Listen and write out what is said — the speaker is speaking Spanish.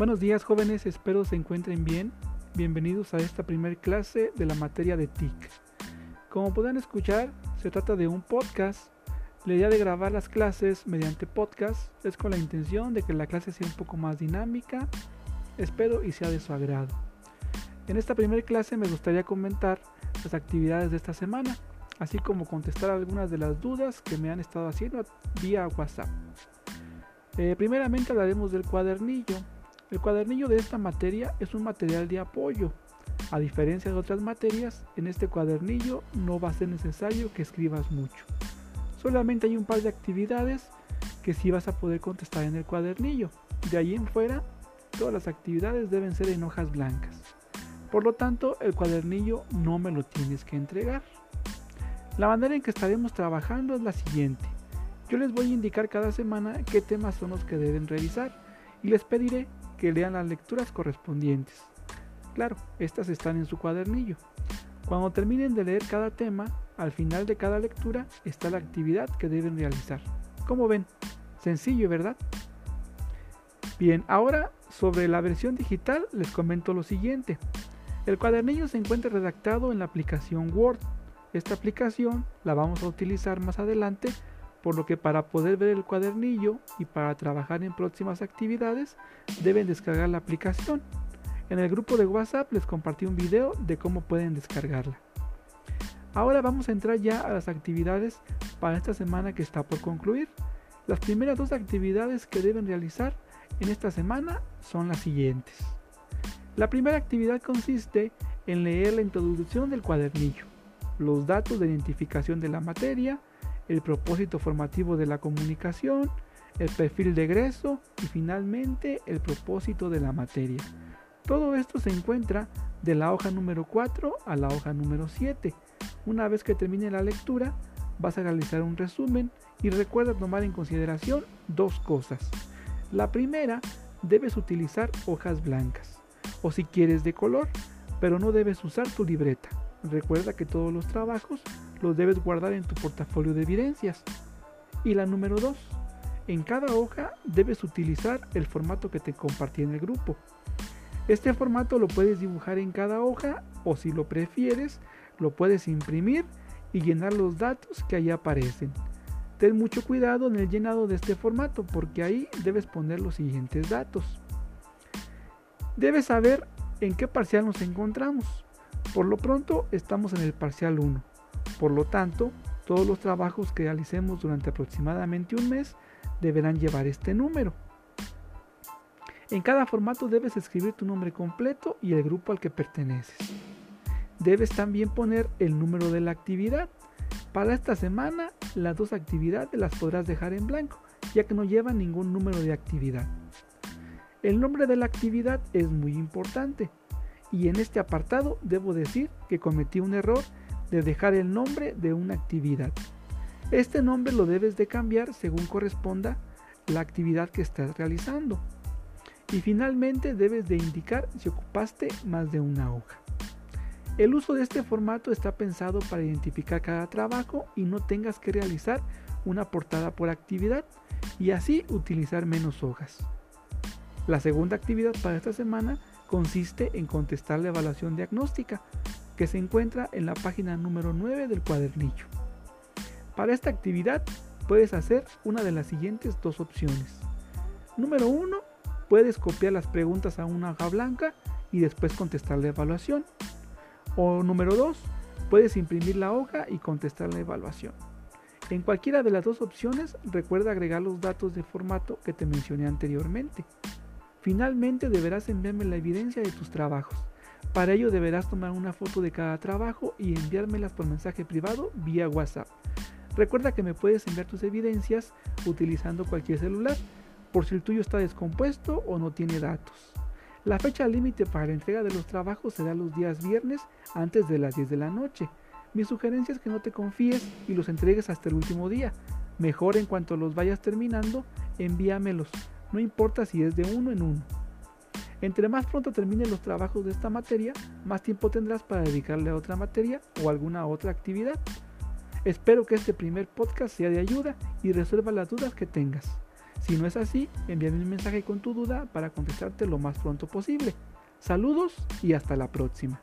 Buenos días jóvenes, espero se encuentren bien. Bienvenidos a esta primer clase de la materia de TIC. Como pueden escuchar, se trata de un podcast. La idea de grabar las clases mediante podcast es con la intención de que la clase sea un poco más dinámica, espero y sea de su agrado. En esta primera clase me gustaría comentar las actividades de esta semana, así como contestar algunas de las dudas que me han estado haciendo vía WhatsApp. Eh, primeramente hablaremos del cuadernillo. El cuadernillo de esta materia es un material de apoyo. A diferencia de otras materias, en este cuadernillo no va a ser necesario que escribas mucho. Solamente hay un par de actividades que sí vas a poder contestar en el cuadernillo. De ahí en fuera, todas las actividades deben ser en hojas blancas. Por lo tanto, el cuadernillo no me lo tienes que entregar. La manera en que estaremos trabajando es la siguiente. Yo les voy a indicar cada semana qué temas son los que deben revisar y les pediré que lean las lecturas correspondientes. Claro, estas están en su cuadernillo. Cuando terminen de leer cada tema, al final de cada lectura está la actividad que deben realizar. Como ven, sencillo, ¿verdad? Bien, ahora sobre la versión digital les comento lo siguiente. El cuadernillo se encuentra redactado en la aplicación Word. Esta aplicación la vamos a utilizar más adelante por lo que para poder ver el cuadernillo y para trabajar en próximas actividades deben descargar la aplicación. En el grupo de WhatsApp les compartí un video de cómo pueden descargarla. Ahora vamos a entrar ya a las actividades para esta semana que está por concluir. Las primeras dos actividades que deben realizar en esta semana son las siguientes. La primera actividad consiste en leer la introducción del cuadernillo, los datos de identificación de la materia, el propósito formativo de la comunicación, el perfil de egreso y finalmente el propósito de la materia. Todo esto se encuentra de la hoja número 4 a la hoja número 7. Una vez que termine la lectura, vas a realizar un resumen y recuerda tomar en consideración dos cosas. La primera, debes utilizar hojas blancas o si quieres de color, pero no debes usar tu libreta. Recuerda que todos los trabajos los debes guardar en tu portafolio de evidencias. Y la número 2. En cada hoja debes utilizar el formato que te compartí en el grupo. Este formato lo puedes dibujar en cada hoja o si lo prefieres, lo puedes imprimir y llenar los datos que ahí aparecen. Ten mucho cuidado en el llenado de este formato porque ahí debes poner los siguientes datos. Debes saber en qué parcial nos encontramos. Por lo pronto estamos en el parcial 1. Por lo tanto, todos los trabajos que realicemos durante aproximadamente un mes deberán llevar este número. En cada formato debes escribir tu nombre completo y el grupo al que perteneces. Debes también poner el número de la actividad. Para esta semana, las dos actividades las podrás dejar en blanco, ya que no llevan ningún número de actividad. El nombre de la actividad es muy importante y en este apartado debo decir que cometí un error de dejar el nombre de una actividad. Este nombre lo debes de cambiar según corresponda la actividad que estás realizando. Y finalmente debes de indicar si ocupaste más de una hoja. El uso de este formato está pensado para identificar cada trabajo y no tengas que realizar una portada por actividad y así utilizar menos hojas. La segunda actividad para esta semana consiste en contestar la evaluación diagnóstica, que se encuentra en la página número 9 del cuadernillo. Para esta actividad puedes hacer una de las siguientes dos opciones. Número 1, puedes copiar las preguntas a una hoja blanca y después contestar la evaluación. O número 2, puedes imprimir la hoja y contestar la evaluación. En cualquiera de las dos opciones, recuerda agregar los datos de formato que te mencioné anteriormente. Finalmente deberás enviarme la evidencia de tus trabajos. Para ello deberás tomar una foto de cada trabajo y enviármelas por mensaje privado vía WhatsApp. Recuerda que me puedes enviar tus evidencias utilizando cualquier celular, por si el tuyo está descompuesto o no tiene datos. La fecha límite para la entrega de los trabajos será los días viernes antes de las 10 de la noche. Mi sugerencia es que no te confíes y los entregues hasta el último día. Mejor en cuanto los vayas terminando, envíamelos. No importa si es de uno en uno. Entre más pronto terminen los trabajos de esta materia, más tiempo tendrás para dedicarle a otra materia o alguna otra actividad. Espero que este primer podcast sea de ayuda y resuelva las dudas que tengas. Si no es así, envíame un mensaje con tu duda para contestarte lo más pronto posible. Saludos y hasta la próxima.